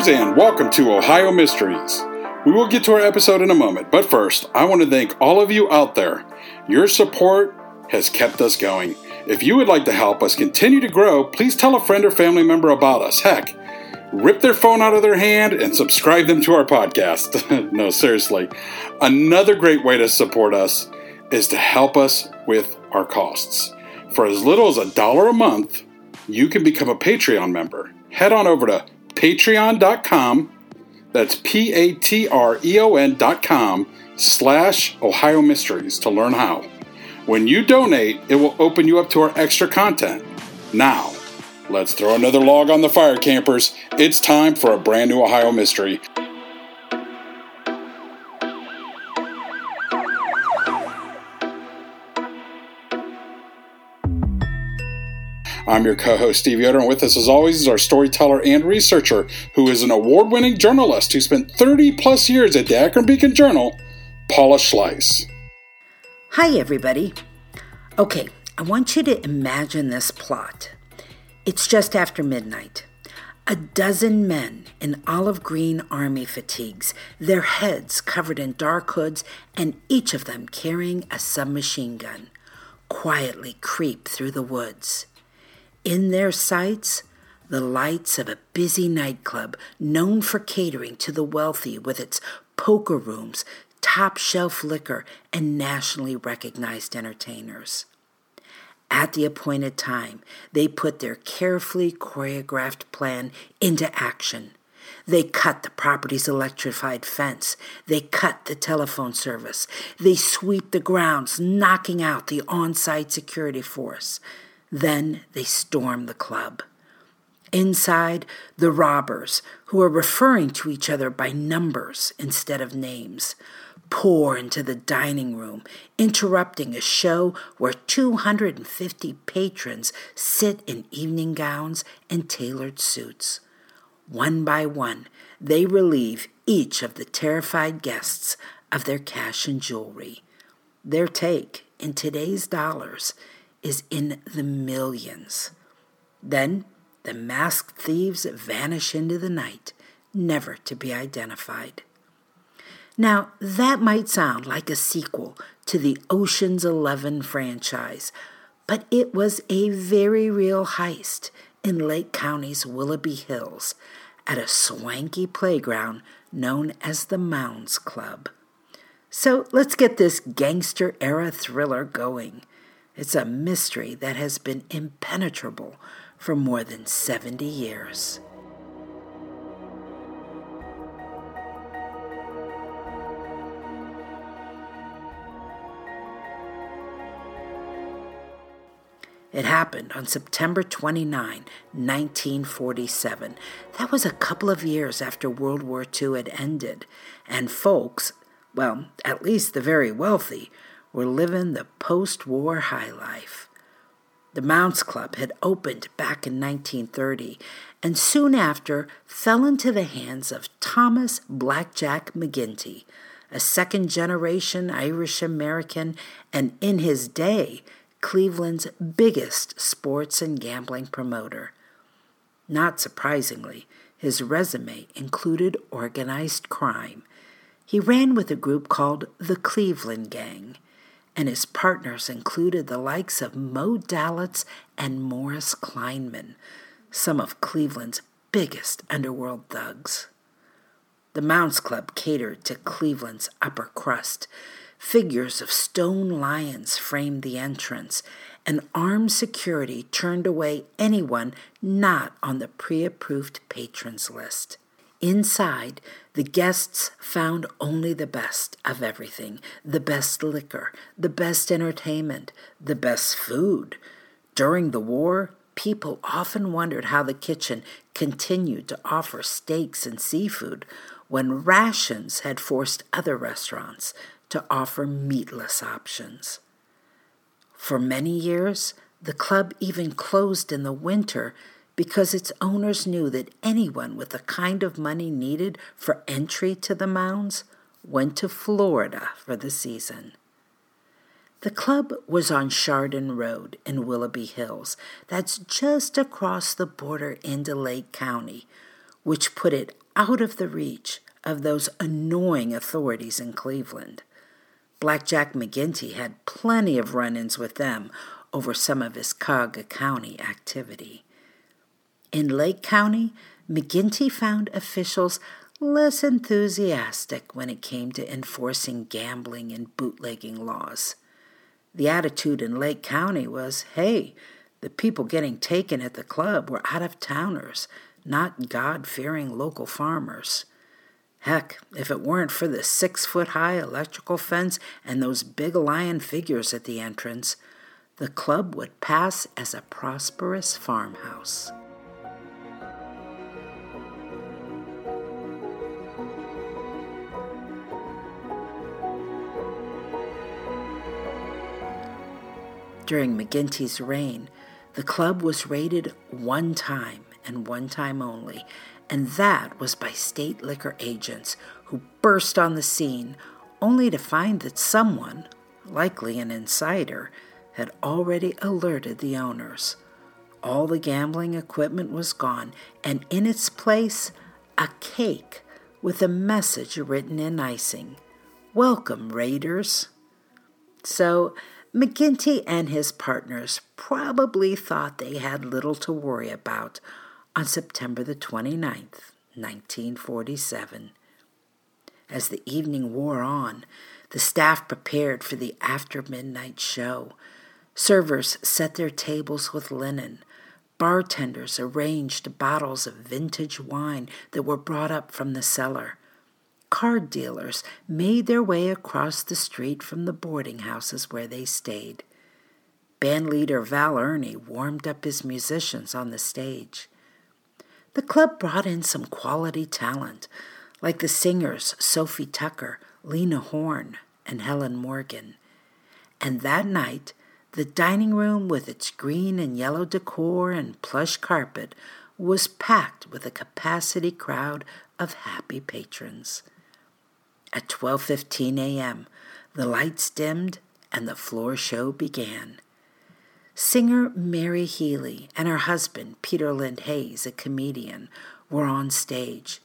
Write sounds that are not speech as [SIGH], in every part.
listeners, and welcome to Ohio Mysteries. We will get to our episode in a moment, but first, I want to thank all of you out there. Your support has kept us going. If you would like to help us continue to grow, please tell a friend or family member about us. Heck, rip their phone out of their hand and subscribe them to our podcast. [LAUGHS] no, seriously. Another great way to support us is to help us with our costs. For as little as a dollar a month, you can become a Patreon member. Head on over to patreon.com. That's P A T R E O N dot com slash Ohio Mysteries to learn how. When you donate, it will open you up to our extra content. Now, let's throw another log on the fire, campers. It's time for a brand new Ohio Mystery. I'm your co host, Steve Yoder, and with us, as always, is our storyteller and researcher, who is an award winning journalist who spent 30 plus years at the Akron Beacon Journal, Paula Schleis. Hi, everybody. Okay, I want you to imagine this plot. It's just after midnight. A dozen men in olive green army fatigues, their heads covered in dark hoods, and each of them carrying a submachine gun, quietly creep through the woods. In their sights, the lights of a busy nightclub known for catering to the wealthy with its poker rooms, top shelf liquor, and nationally recognized entertainers. At the appointed time, they put their carefully choreographed plan into action. They cut the property's electrified fence. They cut the telephone service. They sweep the grounds, knocking out the on site security force. Then they storm the club. Inside, the robbers, who are referring to each other by numbers instead of names, pour into the dining room, interrupting a show where 250 patrons sit in evening gowns and tailored suits. One by one, they relieve each of the terrified guests of their cash and jewelry. Their take, in today's dollars, is in the millions. Then the masked thieves vanish into the night, never to be identified. Now, that might sound like a sequel to the Ocean's Eleven franchise, but it was a very real heist in Lake County's Willoughby Hills at a swanky playground known as the Mounds Club. So let's get this gangster era thriller going. It's a mystery that has been impenetrable for more than 70 years. It happened on September 29, 1947. That was a couple of years after World War II had ended, and folks, well, at least the very wealthy, were living the post war high life. The Mounds Club had opened back in 1930 and soon after fell into the hands of Thomas Blackjack McGinty, a second generation Irish American and in his day Cleveland's biggest sports and gambling promoter. Not surprisingly, his resume included organized crime. He ran with a group called the Cleveland Gang and his partners included the likes of Moe Dalitz and Morris Kleinman, some of Cleveland's biggest underworld thugs. The Mounds Club catered to Cleveland's upper crust. Figures of stone lions framed the entrance, and armed security turned away anyone not on the pre approved patrons list. Inside, the guests found only the best of everything the best liquor, the best entertainment, the best food. During the war, people often wondered how the kitchen continued to offer steaks and seafood when rations had forced other restaurants to offer meatless options. For many years, the club even closed in the winter because its owners knew that anyone with the kind of money needed for entry to the mounds went to Florida for the season. The club was on Chardon Road in Willoughby Hills. That's just across the border into Lake County, which put it out of the reach of those annoying authorities in Cleveland. Blackjack McGinty had plenty of run ins with them over some of his Cuyahoga County activity. In Lake County, McGinty found officials less enthusiastic when it came to enforcing gambling and bootlegging laws. The attitude in Lake County was hey, the people getting taken at the club were out of towners, not God fearing local farmers. Heck, if it weren't for the six foot high electrical fence and those big lion figures at the entrance, the club would pass as a prosperous farmhouse. During McGinty's reign, the club was raided one time and one time only, and that was by state liquor agents who burst on the scene only to find that someone, likely an insider, had already alerted the owners. All the gambling equipment was gone, and in its place, a cake with a message written in icing Welcome, Raiders. So, McGinty and his partners probably thought they had little to worry about on September the 29th, 1947. As the evening wore on, the staff prepared for the after midnight show. Servers set their tables with linen. Bartenders arranged bottles of vintage wine that were brought up from the cellar card dealers made their way across the street from the boarding houses where they stayed. Bandleader Val Ernie warmed up his musicians on the stage. The club brought in some quality talent, like the singers Sophie Tucker, Lena Horne, and Helen Morgan. And that night, the dining room with its green and yellow decor and plush carpet was packed with a capacity crowd of happy patrons. At 12:15 a.m., the lights dimmed and the floor show began. Singer Mary Healy and her husband, Peter Lind Hayes, a comedian, were on stage.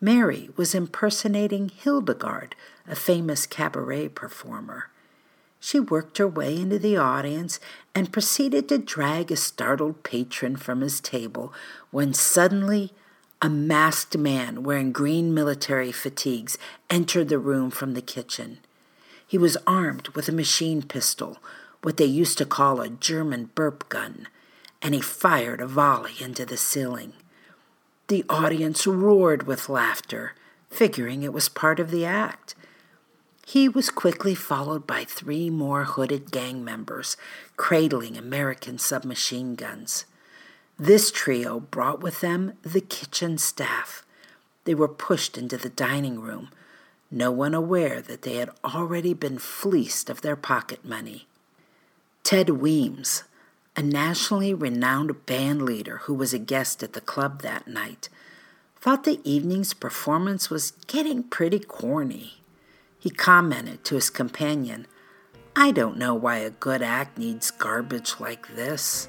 Mary was impersonating Hildegarde, a famous cabaret performer. She worked her way into the audience and proceeded to drag a startled patron from his table when suddenly a masked man wearing green military fatigues entered the room from the kitchen. He was armed with a machine pistol, what they used to call a German burp gun, and he fired a volley into the ceiling. The audience roared with laughter, figuring it was part of the act. He was quickly followed by three more hooded gang members, cradling American submachine guns. This trio brought with them the kitchen staff. They were pushed into the dining room, no one aware that they had already been fleeced of their pocket money. Ted Weems, a nationally renowned band leader who was a guest at the club that night, thought the evening's performance was getting pretty corny. He commented to his companion, I don't know why a good act needs garbage like this.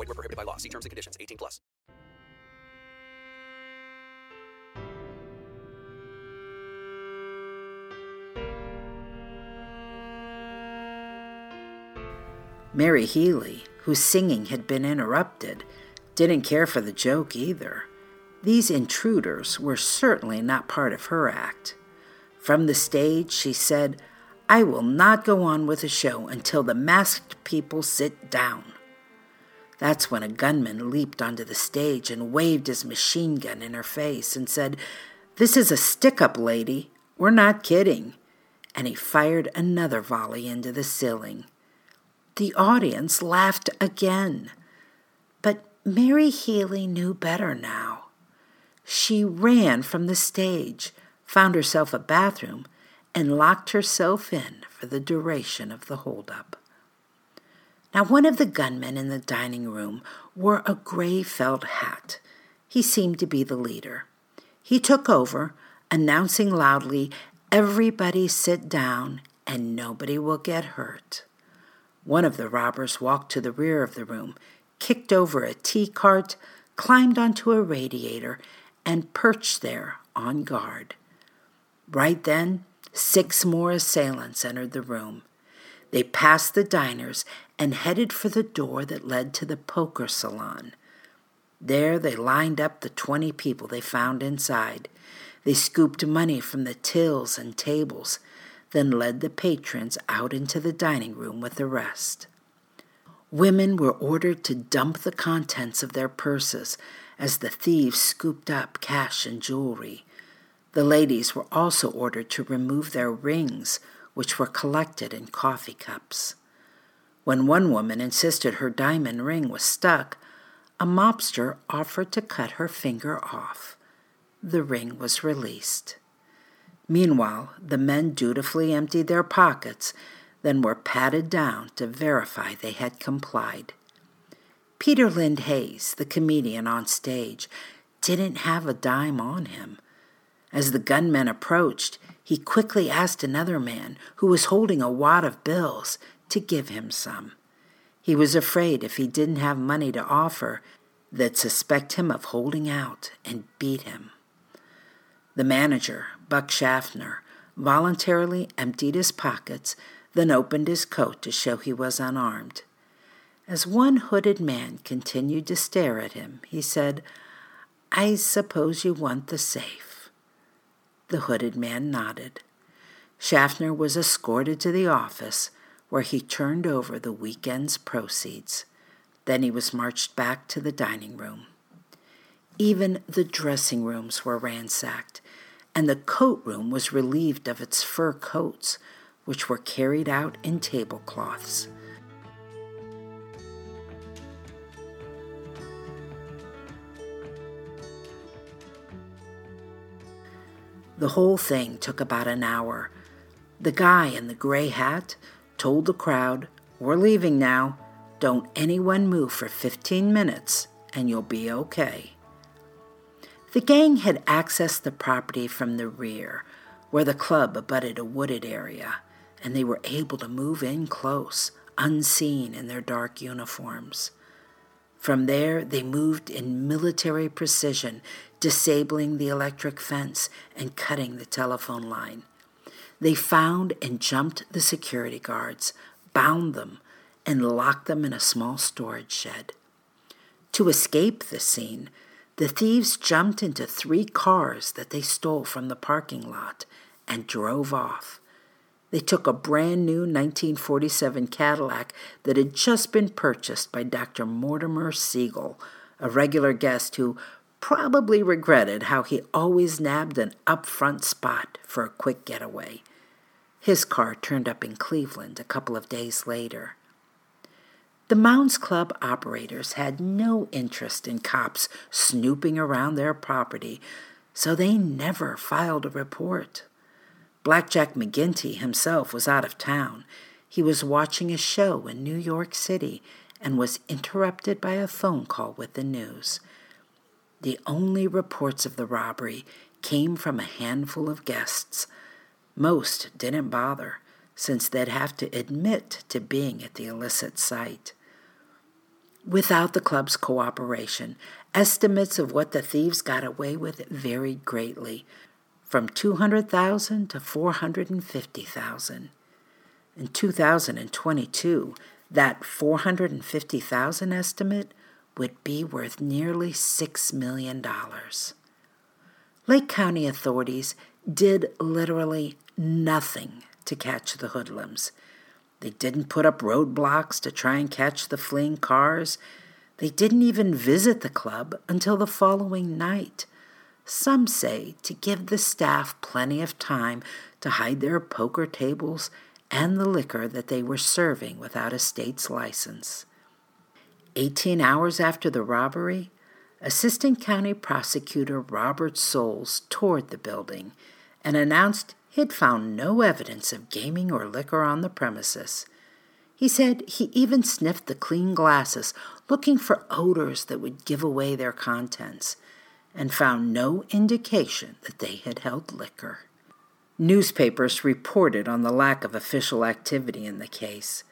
Void were prohibited by law. See terms and conditions. 18 plus. Mary Healy, whose singing had been interrupted, didn't care for the joke either. These intruders were certainly not part of her act. From the stage, she said, I will not go on with the show until the masked people sit down. That's when a gunman leaped onto the stage and waved his machine gun in her face and said, This is a stick up, lady. We're not kidding. And he fired another volley into the ceiling. The audience laughed again. But Mary Healy knew better now. She ran from the stage, found herself a bathroom, and locked herself in for the duration of the holdup. Now, one of the gunmen in the dining room wore a gray felt hat. He seemed to be the leader. He took over, announcing loudly, Everybody sit down and nobody will get hurt. One of the robbers walked to the rear of the room, kicked over a tea cart, climbed onto a radiator, and perched there on guard. Right then, six more assailants entered the room. They passed the diners and headed for the door that led to the poker salon. There they lined up the 20 people they found inside. They scooped money from the tills and tables, then led the patrons out into the dining room with the rest. Women were ordered to dump the contents of their purses as the thieves scooped up cash and jewelry. The ladies were also ordered to remove their rings, which were collected in coffee cups. When one woman insisted her diamond ring was stuck, a mobster offered to cut her finger off. The ring was released. Meanwhile, the men dutifully emptied their pockets, then were patted down to verify they had complied. Peter Lind Hayes, the comedian on stage, didn't have a dime on him. As the gunmen approached, he quickly asked another man, who was holding a wad of bills, to give him some. He was afraid if he didn't have money to offer, they'd suspect him of holding out and beat him. The manager, Buck Schaffner, voluntarily emptied his pockets, then opened his coat to show he was unarmed. As one hooded man continued to stare at him, he said, I suppose you want the safe. The hooded man nodded. Schaffner was escorted to the office, where he turned over the weekend's proceeds. Then he was marched back to the dining room. Even the dressing rooms were ransacked, and the coat room was relieved of its fur coats, which were carried out in tablecloths. The whole thing took about an hour. The guy in the gray hat told the crowd, We're leaving now. Don't anyone move for 15 minutes, and you'll be okay. The gang had accessed the property from the rear, where the club abutted a wooded area, and they were able to move in close, unseen in their dark uniforms. From there, they moved in military precision, disabling the electric fence and cutting the telephone line. They found and jumped the security guards, bound them, and locked them in a small storage shed. To escape the scene, the thieves jumped into three cars that they stole from the parking lot and drove off. They took a brand new 1947 Cadillac that had just been purchased by Dr. Mortimer Siegel, a regular guest who probably regretted how he always nabbed an upfront spot for a quick getaway. His car turned up in Cleveland a couple of days later. The Mounds Club operators had no interest in cops snooping around their property, so they never filed a report. Blackjack McGinty himself was out of town. He was watching a show in New York City and was interrupted by a phone call with the news. The only reports of the robbery came from a handful of guests most didn't bother, since they'd have to admit to being at the illicit site. Without the club's cooperation, estimates of what the thieves got away with varied greatly, from 200,000 to 450,000. In 2022, that 450,000 estimate would be worth nearly $6 million. Lake County authorities did literally nothing to catch the hoodlums. They didn't put up roadblocks to try and catch the fleeing cars. They didn't even visit the club until the following night. Some say to give the staff plenty of time to hide their poker tables and the liquor that they were serving without a state's license. Eighteen hours after the robbery, Assistant County Prosecutor Robert Soules toured the building and announced he'd found no evidence of gaming or liquor on the premises. He said he even sniffed the clean glasses, looking for odors that would give away their contents, and found no indication that they had held liquor. Newspapers reported on the lack of official activity in the case.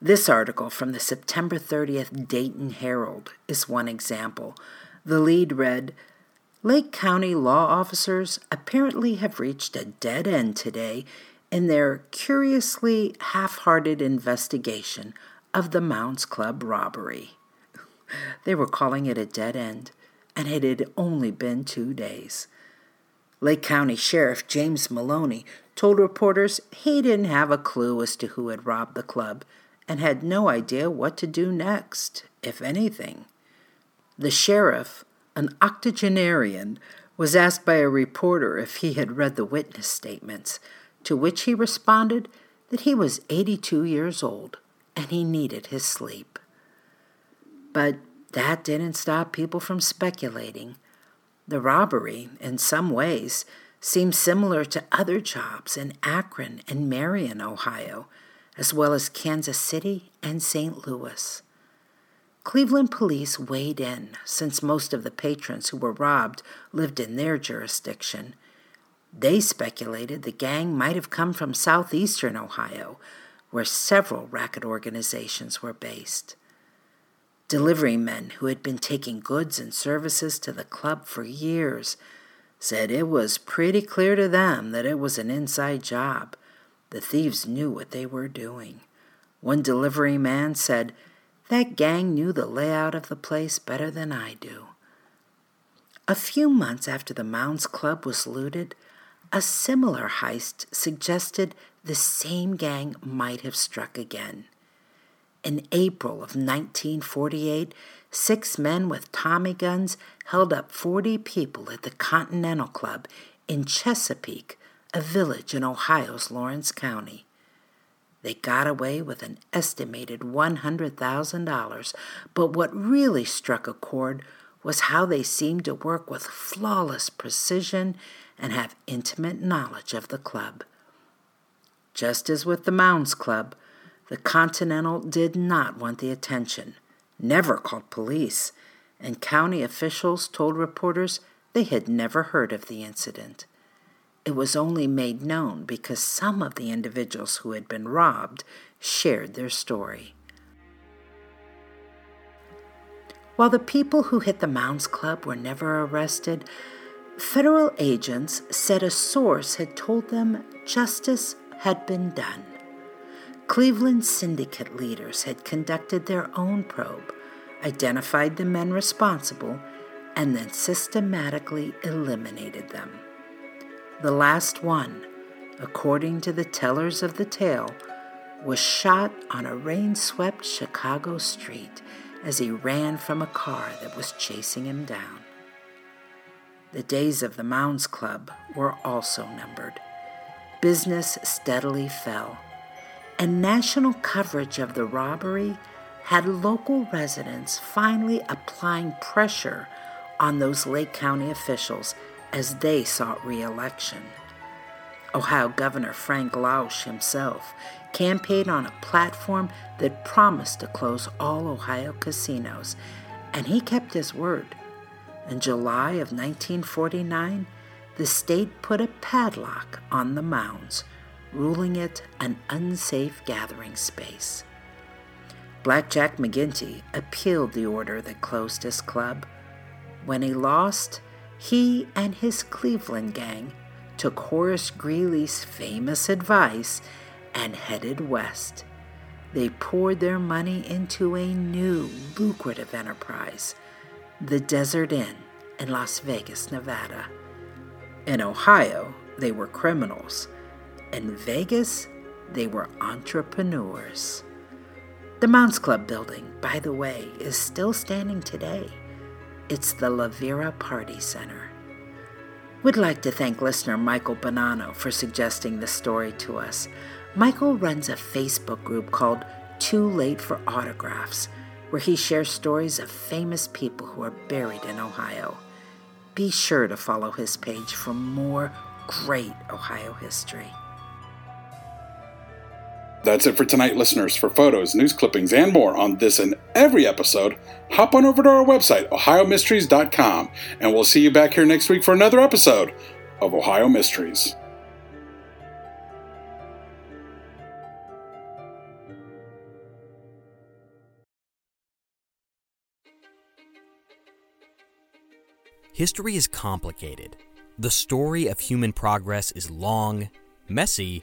This article from the September 30th Dayton Herald is one example. The lead read Lake County law officers apparently have reached a dead end today in their curiously half hearted investigation of the Mounds Club robbery. [LAUGHS] They were calling it a dead end, and it had only been two days. Lake County Sheriff James Maloney told reporters he didn't have a clue as to who had robbed the club and had no idea what to do next, if anything. The sheriff, an octogenarian, was asked by a reporter if he had read the witness statements, to which he responded that he was 82 years old and he needed his sleep. But that didn't stop people from speculating. The robbery, in some ways, seemed similar to other jobs in Akron and Marion, Ohio, as well as Kansas City and St. Louis. Cleveland police weighed in since most of the patrons who were robbed lived in their jurisdiction. They speculated the gang might have come from southeastern Ohio, where several racket organizations were based. Delivery men who had been taking goods and services to the club for years said it was pretty clear to them that it was an inside job the thieves knew what they were doing. One delivery man said, That gang knew the layout of the place better than I do. A few months after the Mounds Club was looted, a similar heist suggested the same gang might have struck again. In April of 1948, six men with Tommy guns held up 40 people at the Continental Club in Chesapeake a village in Ohio's Lawrence County. They got away with an estimated $100,000, but what really struck a chord was how they seemed to work with flawless precision and have intimate knowledge of the club. Just as with the Mounds Club, the Continental did not want the attention, never called police, and county officials told reporters they had never heard of the incident. It was only made known because some of the individuals who had been robbed shared their story. While the people who hit the Mounds Club were never arrested, federal agents said a source had told them justice had been done. Cleveland syndicate leaders had conducted their own probe, identified the men responsible, and then systematically eliminated them. The last one, according to the tellers of the tale, was shot on a rain swept Chicago street as he ran from a car that was chasing him down. The days of the Mounds Club were also numbered. Business steadily fell, and national coverage of the robbery had local residents finally applying pressure on those Lake County officials as they sought re election. Ohio Governor Frank Lausche himself campaigned on a platform that promised to close all Ohio casinos, and he kept his word. In July of 1949, the state put a padlock on the mounds, ruling it an unsafe gathering space. Blackjack McGinty appealed the order that closed his club. When he lost, he and his Cleveland gang took Horace Greeley's famous advice and headed west. They poured their money into a new lucrative enterprise, the Desert Inn in Las Vegas, Nevada. In Ohio, they were criminals. In Vegas, they were entrepreneurs. The Mounds Club building, by the way, is still standing today. It's the Lavera Party Center. We'd like to thank listener Michael Bonanno for suggesting this story to us. Michael runs a Facebook group called Too Late for Autographs, where he shares stories of famous people who are buried in Ohio. Be sure to follow his page for more great Ohio history. That's it for tonight, listeners. For photos, news clippings, and more on this and every episode, hop on over to our website, ohiomysteries.com, and we'll see you back here next week for another episode of Ohio Mysteries. History is complicated. The story of human progress is long, messy,